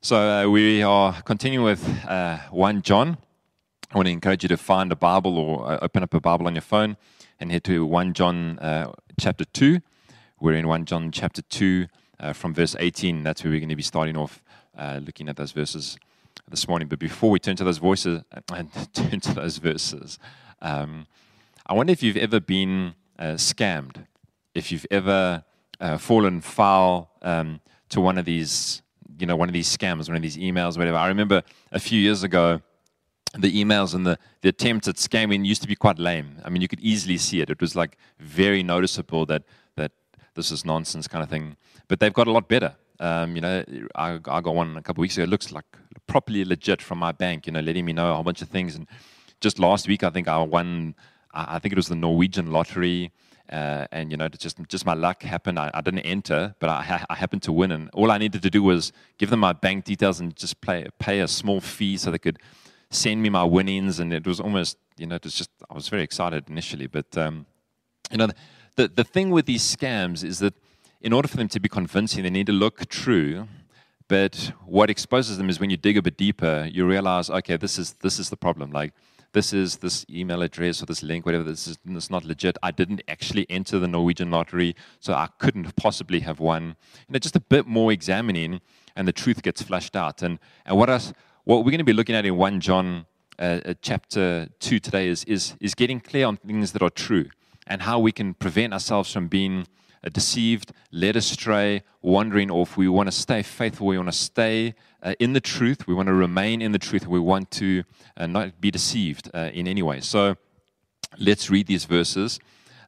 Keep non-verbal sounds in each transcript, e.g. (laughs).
So uh, we are continuing with uh, 1 John. I want to encourage you to find a Bible or uh, open up a Bible on your phone and head to 1 John uh, chapter 2. We're in 1 John chapter 2 uh, from verse 18. That's where we're going to be starting off uh, looking at those verses this morning. But before we turn to those voices and (laughs) turn to those verses, um, I wonder if you've ever been scammed, if you've ever fallen foul um, to one of these you know, one of these scams, one of these emails, whatever. I remember a few years ago, the emails and the, the attempts at scamming used to be quite lame. I mean, you could easily see it. It was like very noticeable that, that this is nonsense kind of thing. But they've got a lot better. Um, you know, I, I got one a couple of weeks ago. It looks like properly legit from my bank, you know, letting me know a whole bunch of things. And just last week, I think I won, I think it was the Norwegian lottery. Uh, and you know, just just my luck happened. I, I didn't enter, but I, I, happened to win, and all I needed to do was give them my bank details and just play, pay a small fee so they could send me my winnings. And it was almost, you know, it was just I was very excited initially, but um, you know, the the thing with these scams is that in order for them to be convincing, they need to look true. But what exposes them is when you dig a bit deeper, you realize, okay, this is this is the problem. Like this is this email address or this link, whatever, this is this not legit. I didn't actually enter the Norwegian lottery, so I couldn't possibly have won. You know, just a bit more examining, and the truth gets flushed out. And, and what, us, what we're going to be looking at in 1 John uh, uh, chapter 2 today is, is, is getting clear on things that are true and how we can prevent ourselves from being deceived, led astray, wondering or if we want to stay faithful, we want to stay uh, in the truth, we want to remain in the truth, we want to uh, not be deceived uh, in any way. So let's read these verses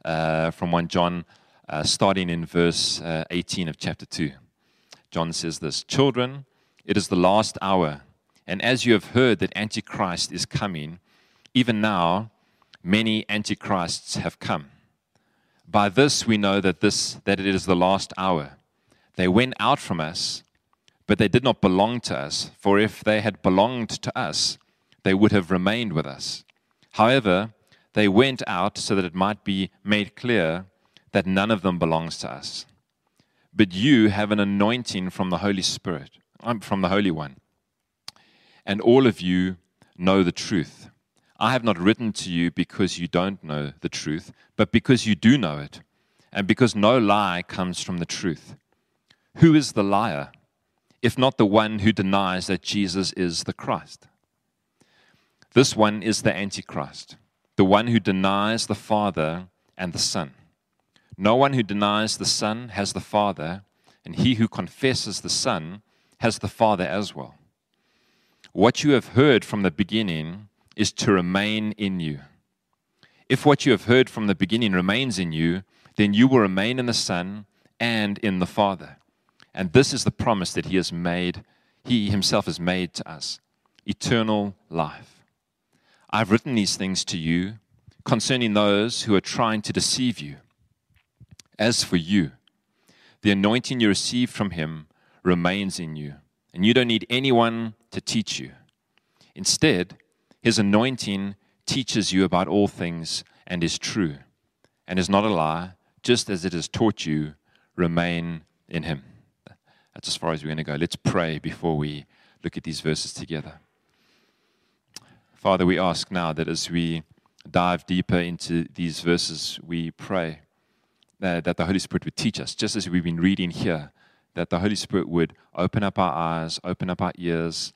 uh, from 1 John, uh, starting in verse 18 of chapter 2. John says this Children, it is the last hour, and as you have heard that Antichrist is coming, even now many Antichrists have come. By this we know that this that it is the last hour. They went out from us, but they did not belong to us, for if they had belonged to us, they would have remained with us. However, they went out so that it might be made clear that none of them belongs to us. But you have an anointing from the Holy Spirit, um, from the Holy One, and all of you know the truth. I have not written to you because you don't know the truth, but because you do know it, and because no lie comes from the truth. Who is the liar, if not the one who denies that Jesus is the Christ? This one is the Antichrist, the one who denies the Father and the Son. No one who denies the Son has the Father, and he who confesses the Son has the Father as well. What you have heard from the beginning is to remain in you. If what you have heard from the beginning remains in you, then you will remain in the Son and in the Father. And this is the promise that He has made, He Himself has made to us eternal life. I've written these things to you concerning those who are trying to deceive you. As for you, the anointing you received from Him remains in you, and you don't need anyone to teach you. Instead, his anointing teaches you about all things and is true and is not a lie, just as it has taught you, remain in him. That's as far as we're going to go. Let's pray before we look at these verses together. Father, we ask now that as we dive deeper into these verses, we pray that, the Holy Spirit would teach us, just as we've been reading here, that the Holy Spirit would open up our eyes, open up our ears,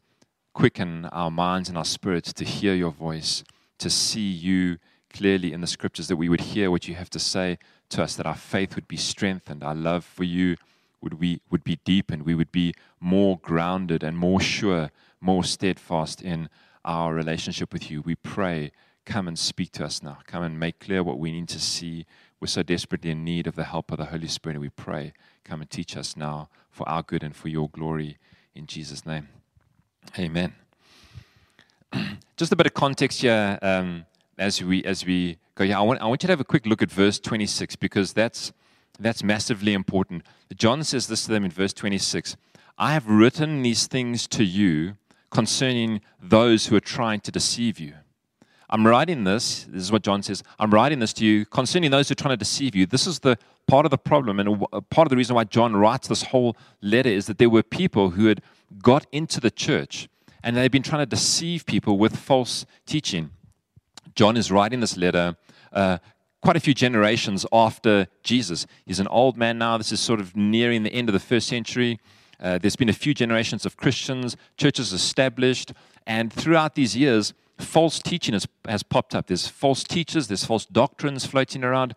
quicken our minds and our spirits to hear your voice, to see you clearly in the scriptures, that we would hear what you have to say to us, that our faith would be strengthened, our love for you would, we, would be deepened, we would be more grounded and more sure, more steadfast in our relationship with you. We pray, come and speak to us now. Come and make clear what we need to see. We're so desperately in need of the help of the Holy Spirit. And we pray, come and teach us now for our good and for your glory. In Jesus' name. Amen. (clears throat) Just a bit of context here um, as we as we go. Yeah, I want I want you to have a quick look at verse 26 because that's that's massively important. John says this to them in verse 26. I have written these things to you concerning those who are trying to deceive you. I'm writing this, this is what John says, I'm writing this to you concerning those who are trying to deceive you. This is the part of the problem and part of the reason why John writes this whole letter is that there were people who had got into the church and they've been trying to deceive people with false teaching. John is writing this letter uh, quite a few generations after Jesus. He's an old man now. This is sort of nearing the end of the first century. Uh, there's been a few generations of Christians, churches established, and throughout these years, false teaching has, has popped up. There's false teachers, there's false doctrines floating around.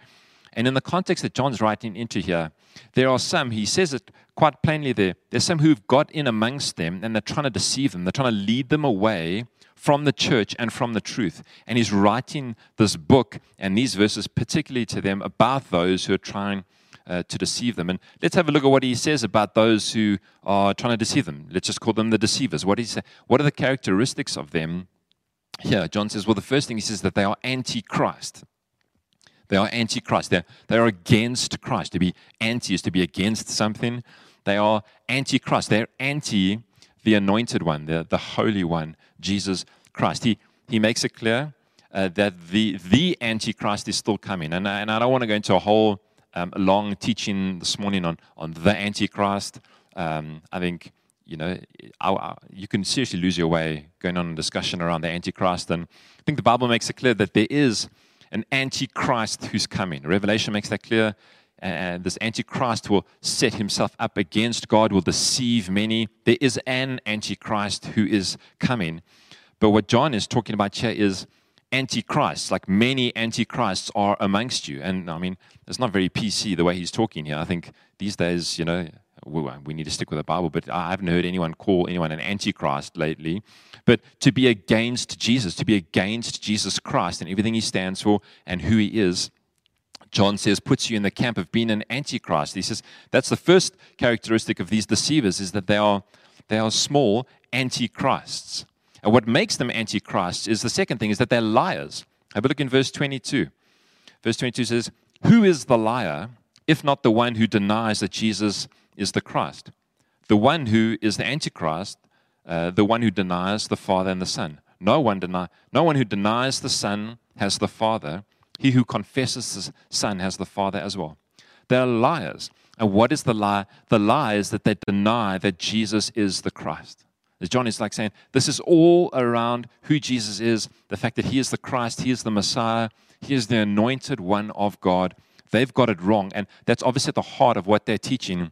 And in the context that John's writing into here, there are some, he says it quite plainly there, there's some who've got in amongst them and they're trying to deceive them. They're trying to lead them away from the church and from the truth. And he's writing this book and these verses particularly to them about those who are trying uh, to deceive them. And let's have a look at what he says about those who are trying to deceive them. Let's just call them the deceivers. What, is, what are the characteristics of them? Here, John says, well, the first thing he says that they are anti Christ. They are anti Christ. They're, they are against Christ. To be anti is to be against something. They are anti Christ. They're anti the anointed one, the, the holy one, Jesus Christ. He, he makes it clear uh, that the, the Antichrist is still coming. And, and I don't want to go into a whole um, long teaching this morning on, on the Antichrist. Um, I think, you know, I, I, you can seriously lose your way going on a discussion around the Antichrist. And I think the Bible makes it clear that there is an Antichrist who's coming. Revelation makes that clear. And this Antichrist will set himself up against God, will deceive many. There is an Antichrist who is coming. But what John is talking about here is antichrists, like many antichrists are amongst you. And I mean, it's not very PC the way he's talking here. I think these days, you know, we need to stick with the Bible, but I haven't heard anyone call anyone an antichrist lately. But to be against Jesus, to be against Jesus Christ and everything he stands for and who he is, John says, puts you in the camp of being an antichrist. He says that's the first characteristic of these deceivers is that they are, they are small antichrists. And what makes them antichrists is the second thing is that they're liars. Have a look in verse 22. Verse 22 says, Who is the liar if not the one who denies that Jesus is the Christ? The one who is the antichrist, uh, the one who denies the Father and the Son. No one, deny, no one who denies the Son has the Father. He who confesses the Son has the Father as well. They're liars. And what is the lie? The lie is that they deny that Jesus is the Christ. As John is like saying, this is all around who Jesus is, the fact that he is the Christ, he is the Messiah, he is the anointed one of God. They've got it wrong. And that's obviously at the heart of what they're teaching.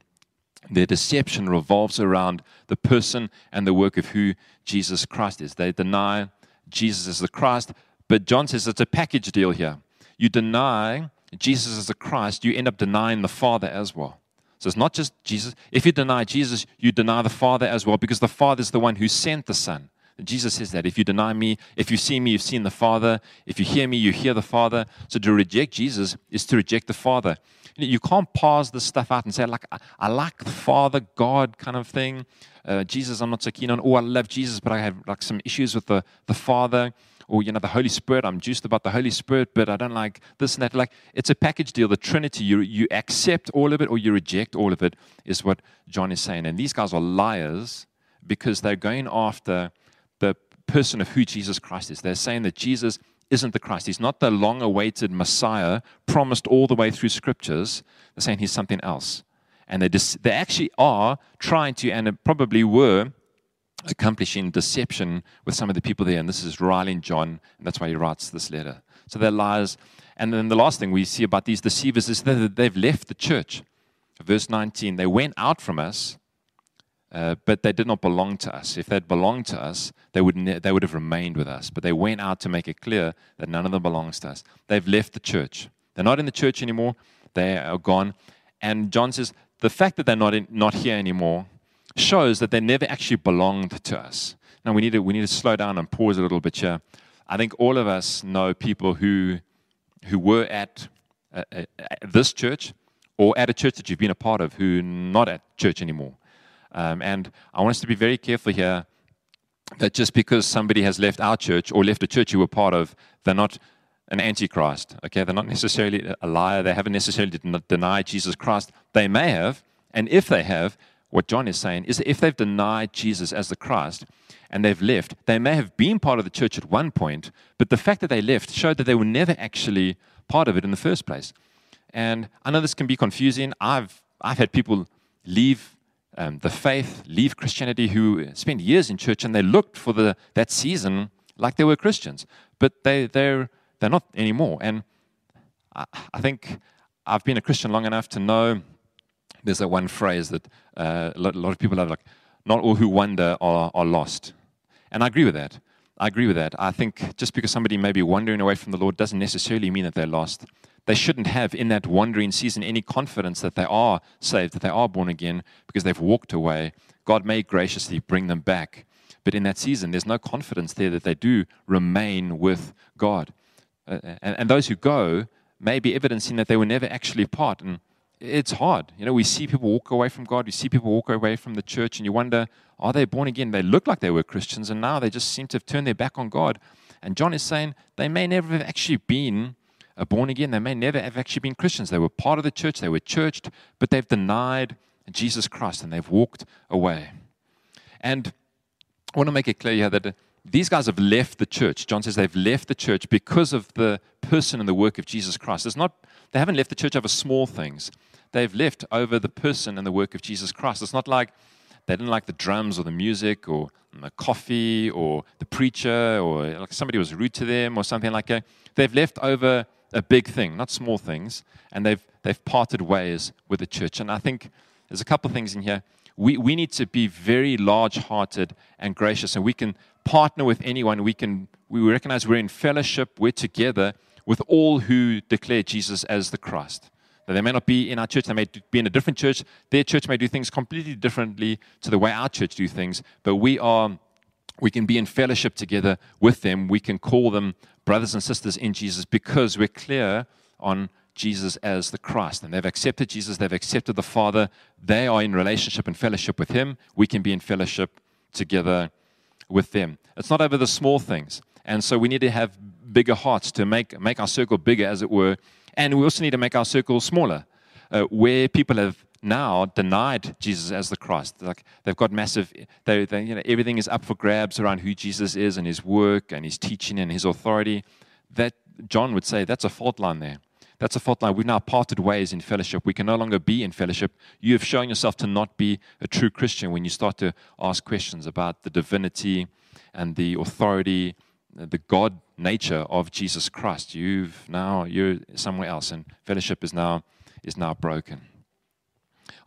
Their deception revolves around the person and the work of who Jesus Christ is. They deny Jesus as the Christ, but John says it's a package deal here. You deny Jesus as the Christ, you end up denying the Father as well. So it's not just Jesus. If you deny Jesus, you deny the Father as well, because the Father is the one who sent the Son. Jesus says that if you deny me, if you see me, you've seen the Father. If you hear me, you hear the Father. So to reject Jesus is to reject the Father. You can't parse this stuff out and say, like, I, like the Father, God kind of thing. Uh, Jesus, I'm not so keen on. Oh, I love Jesus, but I have like some issues with the, the Father or you know the Holy Spirit. I'm juiced about the Holy Spirit, but I don't like this and that. Like it's a package deal. The Trinity, you you accept all of it or you reject all of it, is what John is saying. And these guys are liars because they're going after person of who Jesus Christ is. They're saying that Jesus isn't the Christ. He's not the long-awaited Messiah promised all the way through Scriptures. They're saying he's something else. And they, dis- they actually are trying to, and probably were, accomplishing deception with some of the people there. And this is riling John, and that's why he writes this letter. So they're liars. And then the last thing we see about these deceivers is that they've left the church. Verse 19, they went out from us, uh, but they did not belong to us. If they'd belonged to us, they would, ne- they would have remained with us. But they went out to make it clear that none of them belongs to us. They've left the church. They're not in the church anymore. They are gone. And John says the fact that they're not, in, not here anymore shows that they never actually belonged to us. Now we need to we need to slow down and pause a little bit here. I think all of us know people who who were at, uh, uh, this church or at a church that you've been a part of who are not at church anymore. Um, and I want us to be very careful here that just because somebody has left our church or left a church you were part of, they're not an antichrist. Okay, they're not necessarily a liar. They haven't necessarily denied Jesus Christ. They may have, and if they have, what John is saying is that if they've denied Jesus as the Christ and they've left, they may have been part of the church at one point, but the fact that they left showed that they were never actually part of it in the first place. And I know this can be confusing. I've, I've had people leave um, the faith, leave Christianity, who spent years in church and they looked for the, that season like they were Christians, but they, they're, they're not anymore. And I, I think I've been a Christian long enough to know there's that one phrase that uh, a lot of people have like, not all who wander are, are lost. And I agree with that. I agree with that. I think just because somebody may be wandering away from the Lord doesn't necessarily mean that they're lost. They shouldn't have in that wandering season any confidence that they are saved, that they are born again, because they've walked away. God may graciously bring them back. But in that season, there's no confidence there that they do remain with God. Uh, and, and those who go may be evidencing that they were never actually part. And it's hard. You know, we see people walk away from God, we see people walk away from the church, and you wonder, are they born again? They look like they were Christians, and now they just seem to have turned their back on God. And John is saying they may never have actually been uh, born again. They may never have actually been Christians. They were part of the church, they were churched, but they've denied Jesus Christ and they've walked away. And I want to make it clear here that uh, these guys have left the church. John says they've left the church because of the person and the work of Jesus Christ. It's not, they haven't left the church over small things. They've left over the person and the work of Jesus Christ. It's not like they didn't like the drums or the music or the coffee or the preacher or like somebody was rude to them or something like that. They've left over a big thing, not small things, and they've, they've parted ways with the church. And I think there's a couple of things in here. We, we need to be very large hearted and gracious, and we can partner with anyone. We can we recognize we're in fellowship, we're together with all who declare Jesus as the Christ. Now, they may not be in our church, they may be in a different church. Their church may do things completely differently to the way our church do things, but we are we can be in fellowship together with them. We can call them brothers and sisters in Jesus because we're clear on Jesus as the Christ. And they've accepted Jesus, they've accepted the Father. They are in relationship and fellowship with Him. We can be in fellowship together with them. It's not over the small things. And so we need to have bigger hearts to make, make our circle bigger, as it were. And we also need to make our circle smaller. Uh, where people have now denied Jesus as the Christ. Like they've got massive, they, they, you know, everything is up for grabs around who Jesus is and his work and his teaching and his authority. That John would say that's a fault line there. That's a fault line. We've now parted ways in fellowship. We can no longer be in fellowship. You have shown yourself to not be a true Christian when you start to ask questions about the divinity and the authority, the God nature of Jesus Christ. You've now you're somewhere else, and fellowship is now is now broken.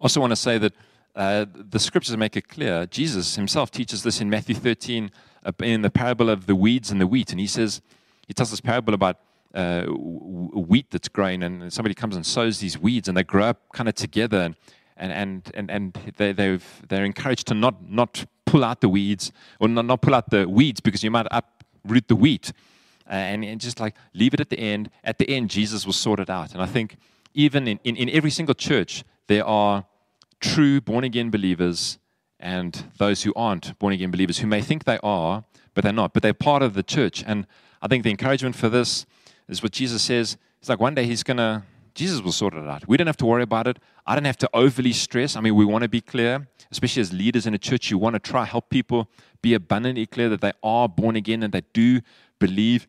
Also, want to say that uh, the scriptures make it clear. Jesus himself teaches this in Matthew 13 uh, in the parable of the weeds and the wheat, and he says he tells this parable about uh, wheat that's growing, and somebody comes and sows these weeds, and they grow up kind of together, and and and and they they they're encouraged to not not pull out the weeds or not, not pull out the weeds because you might uproot the wheat, uh, and, and just like leave it at the end. At the end, Jesus will sort it out, and I think even in, in, in every single church there are true born again believers and those who aren't born again believers who may think they are, but they're not, but they're part of the church. And I think the encouragement for this is what Jesus says. It's like one day he's going to, Jesus will sort it out. We don't have to worry about it. I don't have to overly stress. I mean, we want to be clear, especially as leaders in a church, you want to try help people be abundantly clear that they are born again and they do believe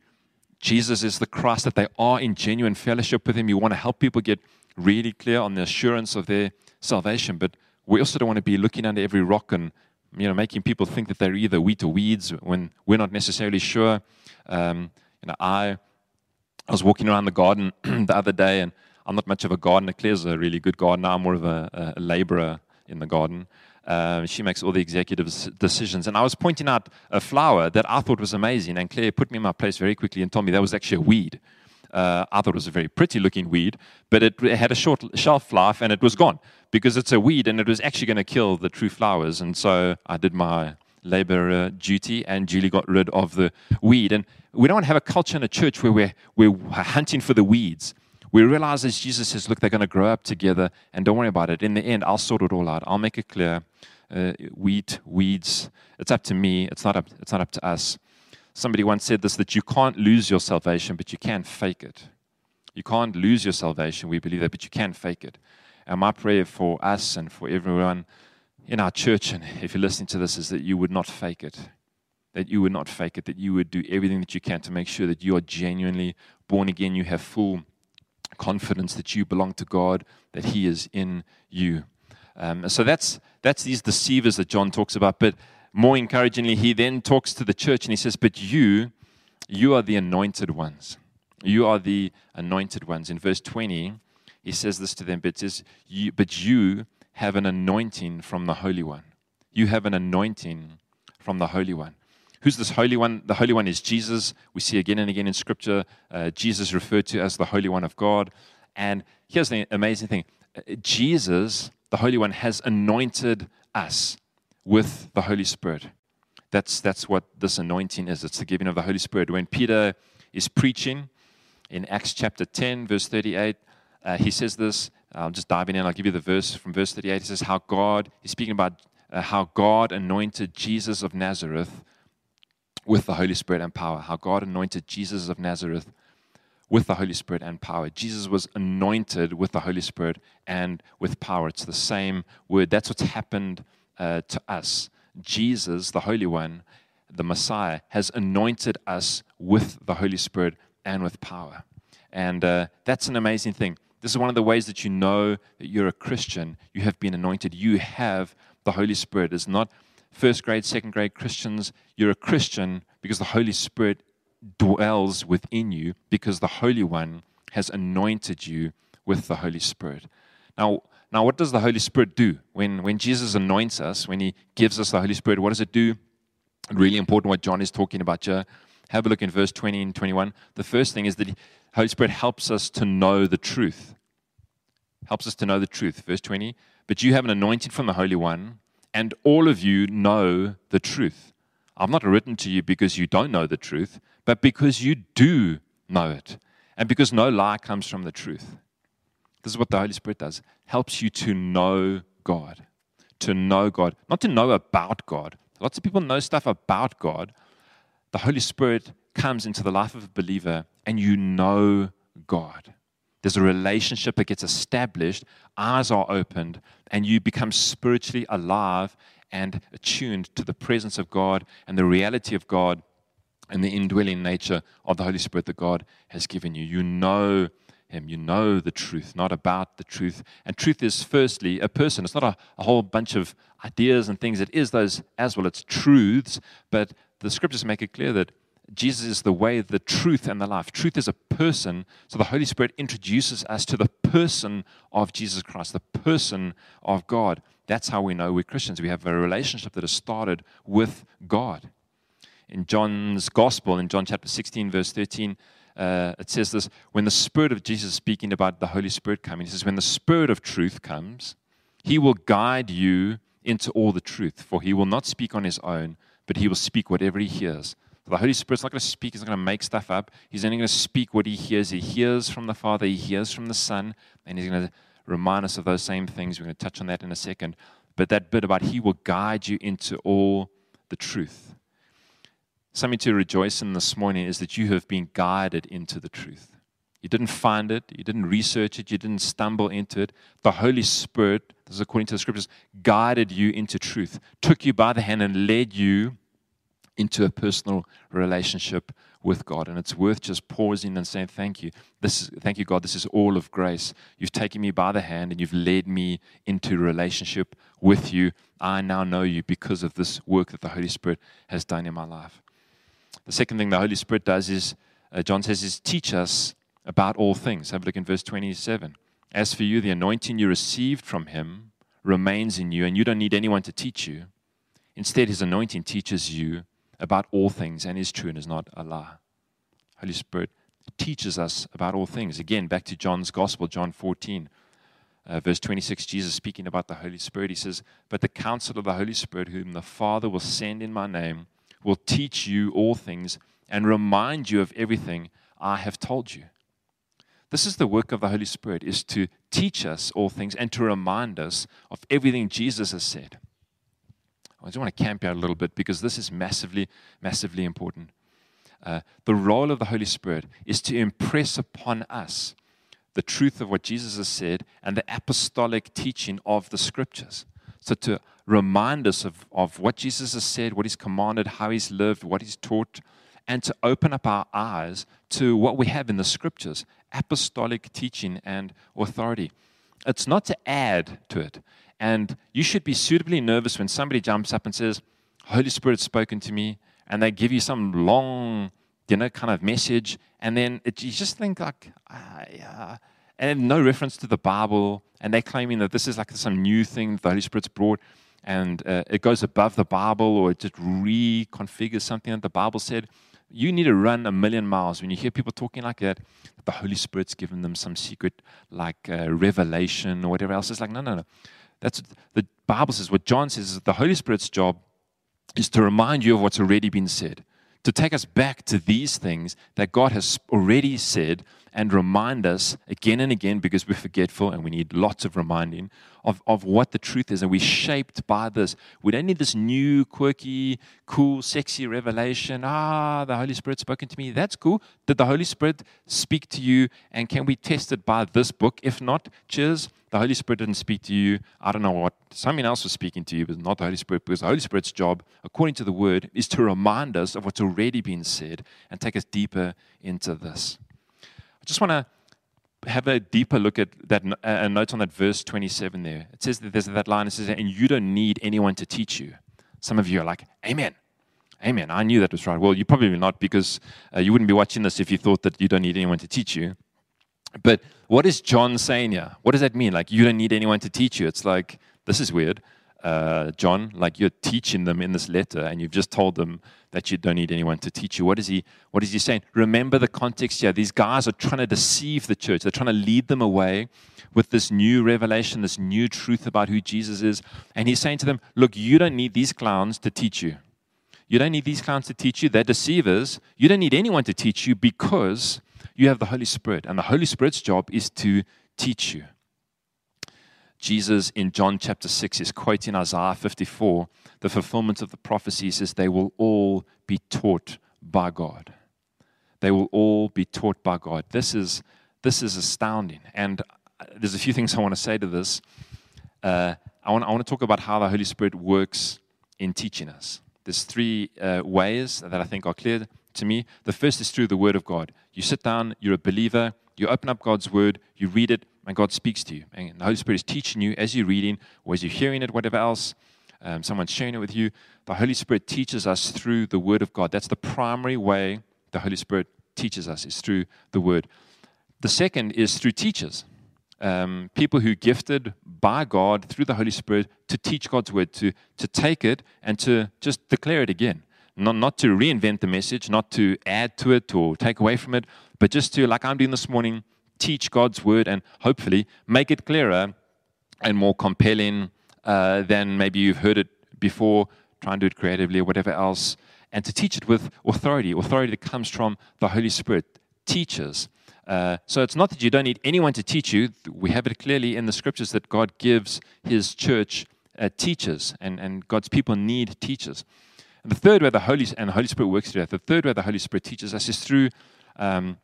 Jesus is the Christ, that they are in genuine fellowship with Him. You want to help people get really clear on the assurance of their salvation, but we also don't want to be looking under every rock and you know making people think that they're either wheat or weeds when we're not necessarily sure. Um, you know, I I was walking around the garden (clears throat) the other day, and I'm not much of a gardener. Claire's a really good gardener. I'm more of a, a laborer in the garden. Um, she makes all the executive decisions. And I was pointing out a flower that I thought was amazing, and Claire put me in my place very quickly and told me that was actually a weed. Uh, I thought it was a very pretty looking weed, but it, had a short shelf life and it was gone because it's a weed and it was actually going to kill the true flowers. And so I did my labor uh, duty and Julie got rid of the weed. And we don't have a culture in a church where we're, we're hunting for the weeds. We realize as Jesus says, look, they're going to grow up together and don't worry about it. In the end, I'll sort it all out. I'll make it clear. Uh, wheat, weeds, it's up to me. It's not up, it's not up to us. Somebody once said this that you can't lose your salvation, but you can fake it. You can't lose your salvation, we believe that, but you can fake it. And my prayer for us and for everyone in our church, and if you're listening to this, is that you would not fake it. That you would not fake it, that you would do everything that you can to make sure that you are genuinely born again. You have full confidence that you belong to God, that He is in you. Um, so that's that's these deceivers that John talks about. But more encouragingly, he then talks to the church and he says, But you, you are the anointed ones. You are the anointed ones. In verse 20, he says this to them, but says, you, But you have an anointing from the Holy One. You have an anointing from the Holy One. Who's this Holy One? The Holy One is Jesus. We see again and again in Scripture uh, Jesus referred to as the Holy One of God. And here's the amazing thing uh, Jesus, the Holy One, has anointed us with the Holy Spirit. That's, that's what this anointing is. It's the giving of the Holy Spirit. When Peter is preaching in Acts chapter 10, verse 38, uh, he says this. I'm just diving in. I'll give you the verse from verse 38. He says, How God, he's speaking about uh, how God anointed Jesus of Nazareth with the Holy Spirit and power. How God anointed Jesus of Nazareth with the Holy Spirit and power. Jesus was anointed with the Holy Spirit and with power. It's the same word. That's what's happened uh, to us. Jesus, the Holy One, the Messiah, has anointed us with the Holy Spirit and with power. And uh, that's an amazing thing. This is one of the ways that you know that you're a Christian. You have been anointed. You have the Holy Spirit. It's not first grade, second grade Christians. You're a Christian because the Holy Spirit dwells within you because the Holy One has anointed you with the Holy Spirit. Now, now what does the Holy Spirit do? When, when Jesus anoints us, when he gives us the Holy Spirit, what does it do? Really important what John is talking about here. Have a look in verse 20 and 21. The first thing is that the Holy Spirit helps us to know the truth. Helps us to know the truth. Verse 20. But you have an anointing from the Holy One, and all of you know the truth. I've not written to you because you don't know the truth, but because you do know it, and because no lie comes from the truth. This is what the Holy Spirit does helps you to know God. To know God, not to know about God. Lots of people know stuff about God. The Holy Spirit comes into the life of a believer, and you know God. There's a relationship that gets established, eyes are opened, and you become spiritually alive and attuned to the presence of God and the reality of God and the indwelling nature of the Holy Spirit that God has given you. You know Him, you know the truth, not about the truth. And truth is, firstly, a person. It's not a, a whole bunch of ideas and things, it is those as well. It's truths, but the scriptures make it clear that Jesus is the way, the truth, and the life. Truth is a person, so the Holy Spirit introduces us to the person of Jesus Christ, the person of God. That's how we know we're Christians. We have a relationship that has started with God. In John's Gospel, in John chapter 16, verse 13, uh, it says this when the Spirit of Jesus, speaking about the Holy Spirit coming, he says, When the Spirit of truth comes, he will guide you into all the truth, for he will not speak on his own, but he will speak whatever he hears the Holy Spirit's not going to speak, he's not going to make stuff up. He's only going to speak what he hears. He hears from the Father, he hears from the Son, and he's going to remind us of those same things. We're going to touch on that in a second. But that bit about he will guide you into all the truth. Something to rejoice in this morning is that you have been guided into the truth. You didn't find it, you didn't research it, you didn't stumble into it. The Holy Spirit, this is according to the scriptures, guided you into truth, took you by the hand and led you into a personal relationship with God. And it's worth just pausing and saying, Thank you. This is, thank you, God. This is all of grace. You've taken me by the hand and you've led me into relationship with you. I now know you because of this work that the Holy Spirit has done in my life. The second thing the Holy Spirit does is, uh, John says, is teach us about all things. Have a look in verse 27. As for you, the anointing you received from him remains in you, and you don't need anyone to teach you. Instead, his anointing teaches you about all things and is true and is not a lie. Holy Spirit teaches us about all things. Again, back to John's Gospel, John 14, uh, verse 26, Jesus speaking about the Holy Spirit, he says, But the counsel of the Holy Spirit, whom the Father will send in my name, will teach you all things and remind you of everything I have told you. This is the work of the Holy Spirit, is to teach us all things and to remind us of everything Jesus has said. I just want to camp out a little bit because this is massively, massively important. Uh, the role of the Holy Spirit is to impress upon us the truth of what Jesus has said and the apostolic teaching of the scriptures. So, to remind us of, of what Jesus has said, what he's commanded, how he's lived, what he's taught, and to open up our eyes to what we have in the scriptures apostolic teaching and authority. It's not to add to it, And you should be suitably nervous when somebody jumps up and says, Holy Spirit's spoken to me, and they give you some long, you know, kind of message, and then it, you just think like, uh, and no reference to the Bible, and they're claiming that this is like some new thing the Holy Spirit's brought, and uh, it goes above the Bible or it just reconfigures something that the Bible said. You need to run a million miles when you hear people talking like that. The Holy Spirit's given them some secret, like uh, revelation or whatever else. It's like no, no, no. That's the Bible says. What John says is the Holy Spirit's job is to remind you of what's already been said, to take us back to these things that God has already said and remind us again and again because we're forgetful and we need lots of reminding of, of what the truth is. And we're shaped by this. We don't need this new, quirky, cool, sexy revelation. Ah, the Holy Spirit spoken to me. That's cool. Did the Holy Spirit speak to you? And can we test it by this book? If not, cheers. The Holy Spirit didn't speak to you. I don't know what. Someone else was speaking to you, but not the Holy Spirit, because the Holy Spirit's job, according to the word, is to remind us of what's already been said and take us deeper into this just want to have a deeper look at that a note on that verse 27 there. It says that there's that line. It says, "And you don't need anyone to teach you." Some of you are like, "Amen, Amen." I knew that was right. Well, you probably not because uh, you wouldn't be watching this if you thought that you don't need anyone to teach you. But what is John saying here? What does that mean? Like you don't need anyone to teach you? It's like this is weird uh, John, like you're teaching them in this letter, and you've just told them that you don't need anyone to teach you. What is he? What is he saying? Remember the context here. These guys are trying to deceive the church. They're trying to lead them away with this new revelation, this new truth about who Jesus is. And he's saying to them, "Look, you don't need these clowns to teach you. You don't need these clowns to teach you. They're deceivers. You don't need anyone to teach you because you have the Holy Spirit, and the Holy Spirit's job is to teach you." Jesus in John chapter 6 is quoting Isaiah 54, the fulfillment of the prophecy says, They will all be taught by God. They will all be taught by God. This is, this is astounding. And uh, there's a few things I want to say to this. Uh, I, want, I want to talk about how the Holy Spirit works in teaching us. There's three uh, ways that I think are clear to me. The first is through the Word of God. You sit down, you're a believer, you open up God's Word, you read it, and God speaks to you. And the Holy Spirit is teaching you as you're reading or as you're hearing it, whatever else. Um, someone's sharing it with you. The Holy Spirit teaches us through the Word of God. That's the primary way the Holy Spirit teaches us, is through the Word. The second is through teachers. Um, people who gifted by God through the Holy Spirit to teach God's word, to, to take it and to just declare it again. Not, not to reinvent the message, not to add to it or take away from it, but just to, like I'm doing this morning, teach God's word and hopefully make it clearer and more compelling uh, than maybe you've heard it before, try and do it creatively or whatever else, and to teach it with authority, authority that comes from the Holy Spirit, teachers. Uh, so it's not that you don't need anyone to teach you. We have it clearly in the scriptures that God gives his church uh, teachers, and, and God's people need teachers. And the third way the Holy and the Holy Spirit works together, the third way the Holy Spirit teaches us is through um,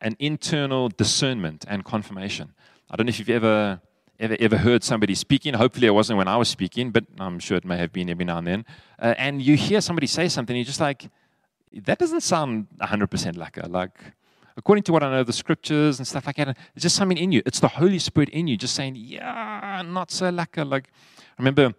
an internal discernment and confirmation. I don't know if you've ever, ever, ever heard somebody speaking. Hopefully, it wasn't when I was speaking, but I'm sure it may have been every now and then. Uh, and you hear somebody say something, you're just like, that doesn't sound 100% like a, like, according to what I know, the scriptures and stuff like that, it's just something in you. It's the Holy Spirit in you, just saying, yeah, not so like a, like, I remember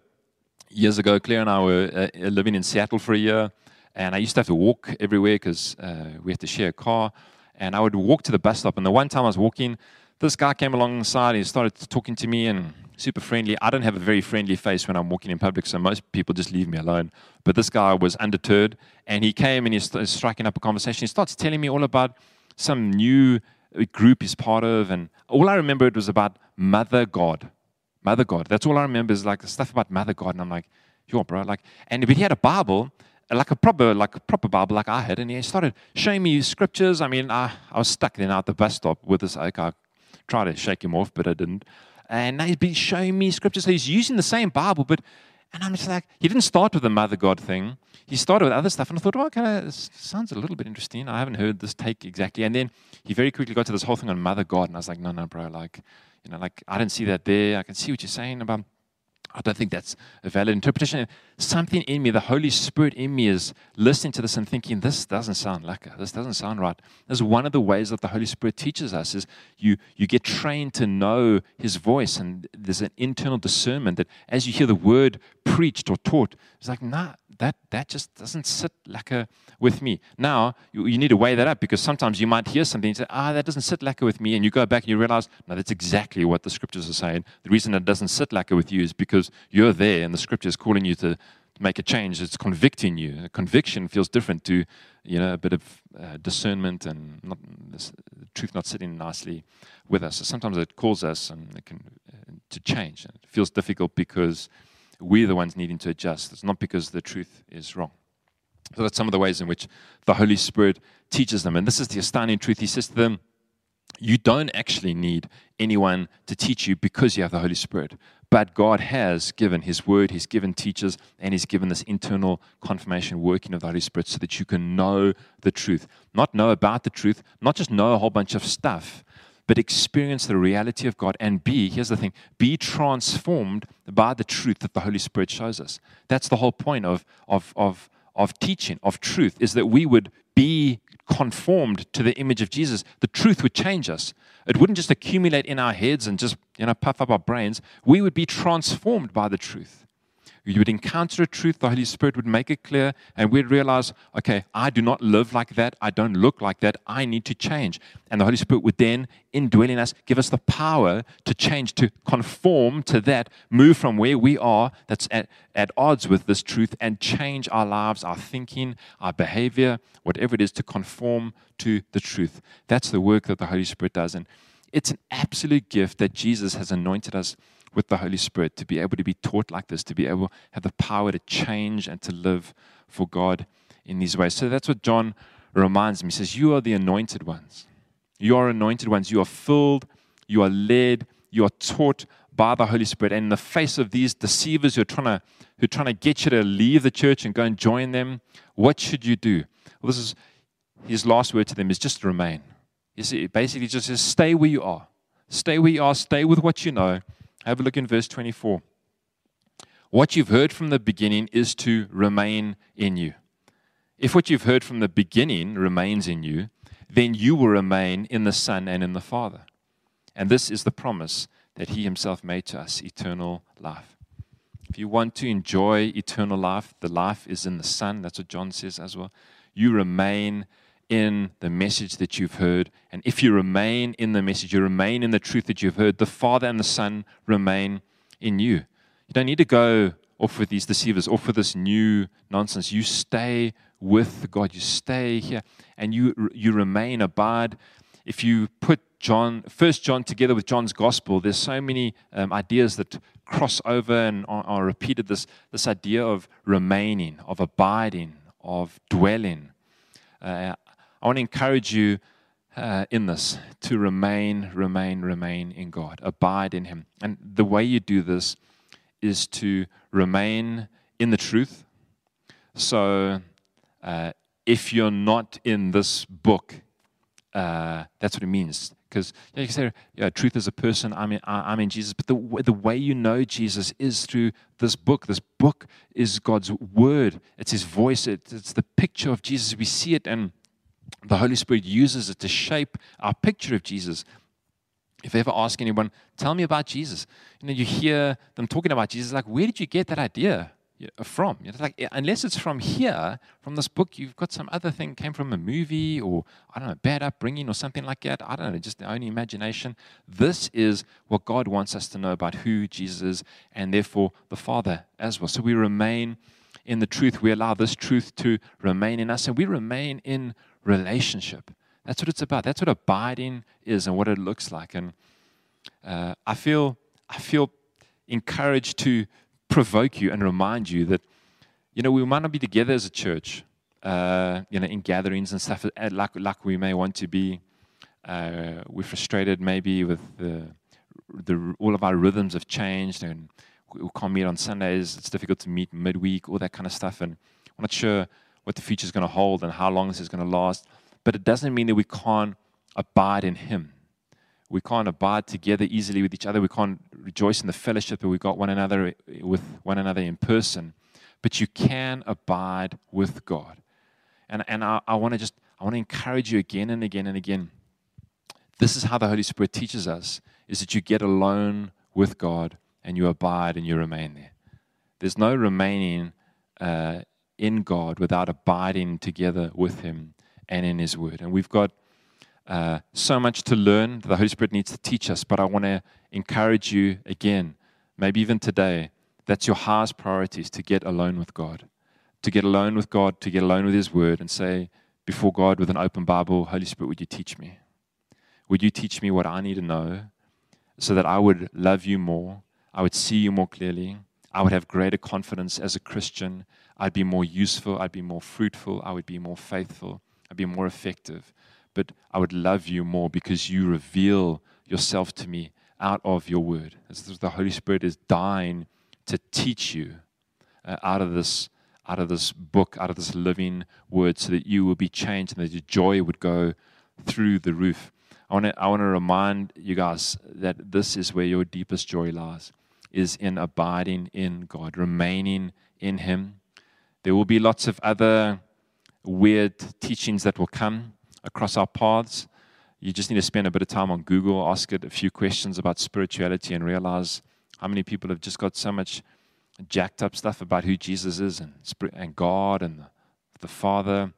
years ago, Claire and I were uh, living in Seattle for a year, and I used to have to walk everywhere because uh, we had to share a car and I would walk to the bus stop. And the one time I was walking, this guy came alongside. He started talking to me and super friendly. I don't have a very friendly face when I'm walking in public, so most people just leave me alone. But this guy was undeterred, and he came and he's striking up a conversation. He starts telling me all about some new uh, group he's part of, and all I remember it was about Mother God. Mother God. That's all I remember is like the stuff about Mother God, and I'm like, yo, bro, like, and but he had a Bible, like a proper like a proper Bible like I had, and he started showing me scriptures. I mean, I, I was stuck then at the bus stop with this oak. I tried to shake him off, but I didn't. And he's been showing me scriptures. So he's using the same Bible, but and I'm just like, he didn't start with the Mother God thing. He started with other stuff, and I thought, well, kind of sounds a little bit interesting. I haven't heard this take exactly. And then he very quickly got to this whole thing on Mother God, and I was like, no, no, bro, like, you know, like I didn't see that there. I can see what you're saying about I don't think that's a valid interpretation. Something in me, the Holy Spirit in me, is listening to this and thinking, this doesn't sound like it. This doesn't sound right. This is one of the ways that the Holy Spirit teaches us is you, you get trained to know His voice, and there's an internal discernment that as you hear the word preached or taught, it's like, nah, that, that just doesn't sit like a with me. Now, you, you, need to weigh that up because sometimes you might hear something and say, ah, that doesn't sit like a with me. And you go back and you realize, no, that's exactly what the scriptures are saying. The reason it doesn't sit like a with you is because you're there and the scripture is calling you to make a change. It's convicting you. A conviction feels different to, you know, a bit of uh, discernment and not, this, truth not sitting nicely with us. So sometimes it calls us and it can, uh, to change. And it feels difficult because we're the ones needing to adjust. It's not because the truth is wrong. So that's some of the ways in which the Holy Spirit teaches them. And this is the astounding truth. He says to them, You don't actually need anyone to teach you because you have the Holy Spirit. But God has given His Word, He's given teachers, and He's given this internal confirmation working of the Holy Spirit so that you can know the truth. Not know about the truth, not just know a whole bunch of stuff, but experience the reality of God and be, here's the thing, be transformed by the truth that the Holy Spirit shows us. That's the whole point of, of, of, of teaching, of truth, is that we would be conformed to the image of Jesus. The truth would change us. It wouldn't just accumulate in our heads and just, you know, puff up our brains. We would be transformed by the truth you would encounter a truth, the Holy Spirit would make it clear, and we'd realize, okay, I do not live like that. I don't look like that. I need to change. And the Holy Spirit would then indwell in us, give us the power to change, to conform to that, move from where we are, that's at, at odds with this truth, and change our lives, our thinking, our behavior, whatever it is, to conform to the truth. That's the work that the Holy Spirit does. And it's an absolute gift that Jesus has anointed us with the Holy Spirit, to be able to be taught like this, to be able to have the power to change and to live for God in these ways. So that's what John reminds me. He says, You are the anointed ones. You are anointed ones. You are filled, you are led, you are taught by the Holy Spirit. And in the face of these deceivers who are trying to, who are trying to get you to leave the church and go and join them, what should you do? Well, this is his last word to them is just remain. You see, basically just says, stay where you are. Stay where you are, stay with what you know, have a look in verse 24. What you've heard from the beginning is to remain in you. If what you've heard from the beginning remains in you, then you will remain in the Son and in the Father. And this is the promise that He Himself made to us eternal life. If you want to enjoy eternal life, the life is in the Son. That's what John says as well. You remain in the message that you've heard. And if you remain in the message, you remain in the truth that you've heard, the Father and the Son remain in you. You don't need to go off with these deceivers, off with this new nonsense. You stay with God. You stay here and you, you remain, abide. If you put John, First John together with John's gospel, there's so many um, ideas that cross over and are, are repeated. This, this idea of remaining, of abiding, of dwelling. Uh, I want to encourage you uh, in this to remain, remain, remain in God, abide in Him. And the way you do this is to remain in the truth. So uh, if you're not in this book, uh, that's what it means. Because you, you say, yeah, truth is a person, I'm in, I'm in Jesus. But the, the way you know Jesus is through this book. This book is God's word, it's His voice, it, it's the picture of Jesus. We see it and the Holy Spirit uses it to shape our picture of Jesus. If you ever ask anyone, tell me about Jesus, you know, you hear them talking about Jesus, like, where did you get that idea from? You know, like, unless it's from here, from this book, you've got some other thing came from a movie or I don't know, bad upbringing or something like that. I don't know, just the only imagination. This is what God wants us to know about who Jesus is, and therefore the Father as well. So we remain in the truth. We allow this truth to remain in us, and we remain in relationship. That's what it's about. That's what abiding is and what it looks like. And uh, I feel I feel encouraged to provoke you and remind you that you know we might not be together as a church, uh, you know, in gatherings and stuff uh, like like we may want to be. Uh, we're frustrated maybe with the, the all of our rhythms have changed and we can't meet on Sundays. It's difficult to meet midweek, all that kind of stuff. And I'm not sure what the future is going to hold and how long this is going to last. But it doesn't mean that we can't abide in Him. We can't abide together easily with each other. We can't rejoice in the fellowship that we got one another eh, with one another in person. but you can abide with God. And, and I, I want to just, I want to encourage you again and again and again. This is how the Holy Spirit teaches us, is that you get alone with God and you abide and you remain there. There's no remaining uh, in God without abiding together with Him and in His Word. And we've got uh, so much to learn. The Holy Spirit needs to teach us, but I want to encourage you again, maybe even today, that's your highest priority is to get alone with God. To get alone with God, to get alone with His Word, and say before God with an open Bible, Holy Spirit, would you teach me? Would you teach me what I need to know so that I would love you more? I would see you more clearly. I would have greater confidence as a Christian. I'd be more useful. I'd be more fruitful. I would be more faithful. I'd be more effective. But I would love you more because you reveal yourself to me out of your word. The Holy Spirit is dying to teach you uh, out of this out of this book, out of this living word, so that you will be changed and that your joy would go through the roof. I want to I want to remind you guys that this is where your deepest joy lies, is in abiding in God, remaining in Him. There will be lots of other weird teachings that will come across our paths. You just need to spend a bit of time on Google, ask it a few questions about spirituality, and realize how many people have just got so much jacked up stuff about who Jesus is and, and God and the, the Father,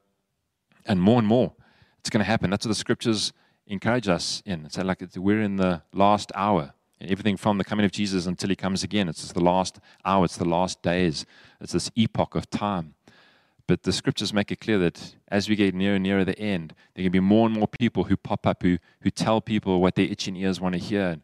and more and more. It's going to happen. That's what the scriptures encourage us in. It's like, we're in the last hour. And everything from the coming of Jesus until he comes again. It's the last hour, it's the last days, it's this epoch of time. But the scriptures make it clear that as we get nearer and nearer the end, there can be more and more people who pop up who, who tell people what their itching ears want to hear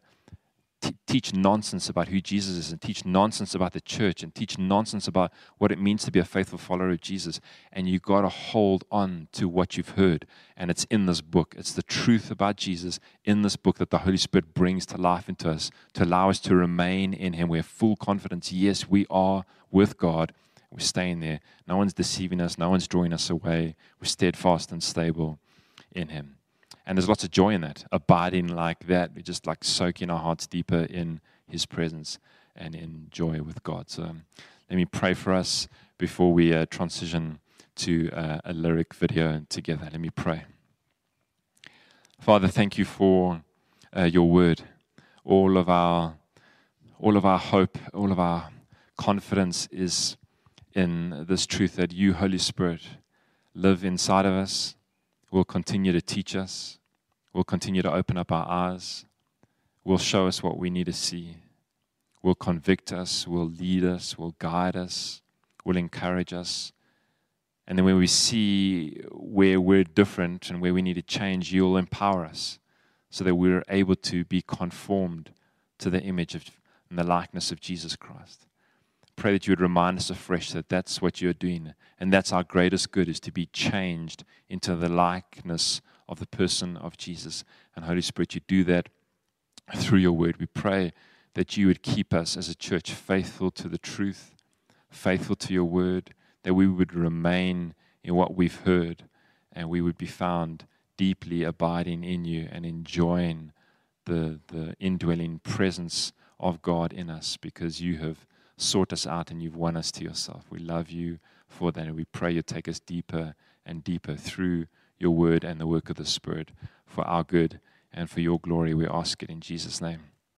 teach nonsense about who Jesus is and teach nonsense about the church and teach nonsense about what it means to be a faithful follower of Jesus. And you got to hold on to what you've heard. And it's in this book. It's the truth about Jesus in this book that the Holy Spirit brings to life into us to allow us to remain in Him. We have full confidence. Yes, we are with God. We're staying there. No one's deceiving us. No one's drawing us away. We're steadfast and stable in Him. And there's lots of joy in that, abiding like that. We're just like soaking our hearts deeper in His presence and in joy with God. So um, let me pray for us before we uh, transition to uh, a lyric video together. Let me pray. Father, thank you for uh, your word. All of our, all of our hope, all of our confidence is in this truth that you, Holy Spirit, live inside of us will continue to teach us, will continue to open up our eyes, will show us what we need to see, will convict us, will lead us, will guide us, will encourage us. And then when we see where we're different and where we need to change, you'll empower us so that we're able to be conformed to the image of and the likeness of Jesus Christ pray that you would remind us afresh that that's what you're doing. And that's our greatest good is to be changed into the likeness of the person of Jesus. And Holy Spirit, you do that through your word. We pray that you would keep us as a church faithful to the truth, faithful to your word, that we would remain in what we've heard, and we would be found deeply abiding in you and enjoying the, the indwelling presence of God in us because you have sought us out and you've won us to yourself. We love you for that. And we pray you take us deeper and deeper through your word and the work of the Spirit for our good and for your glory. We ask it in Jesus' name.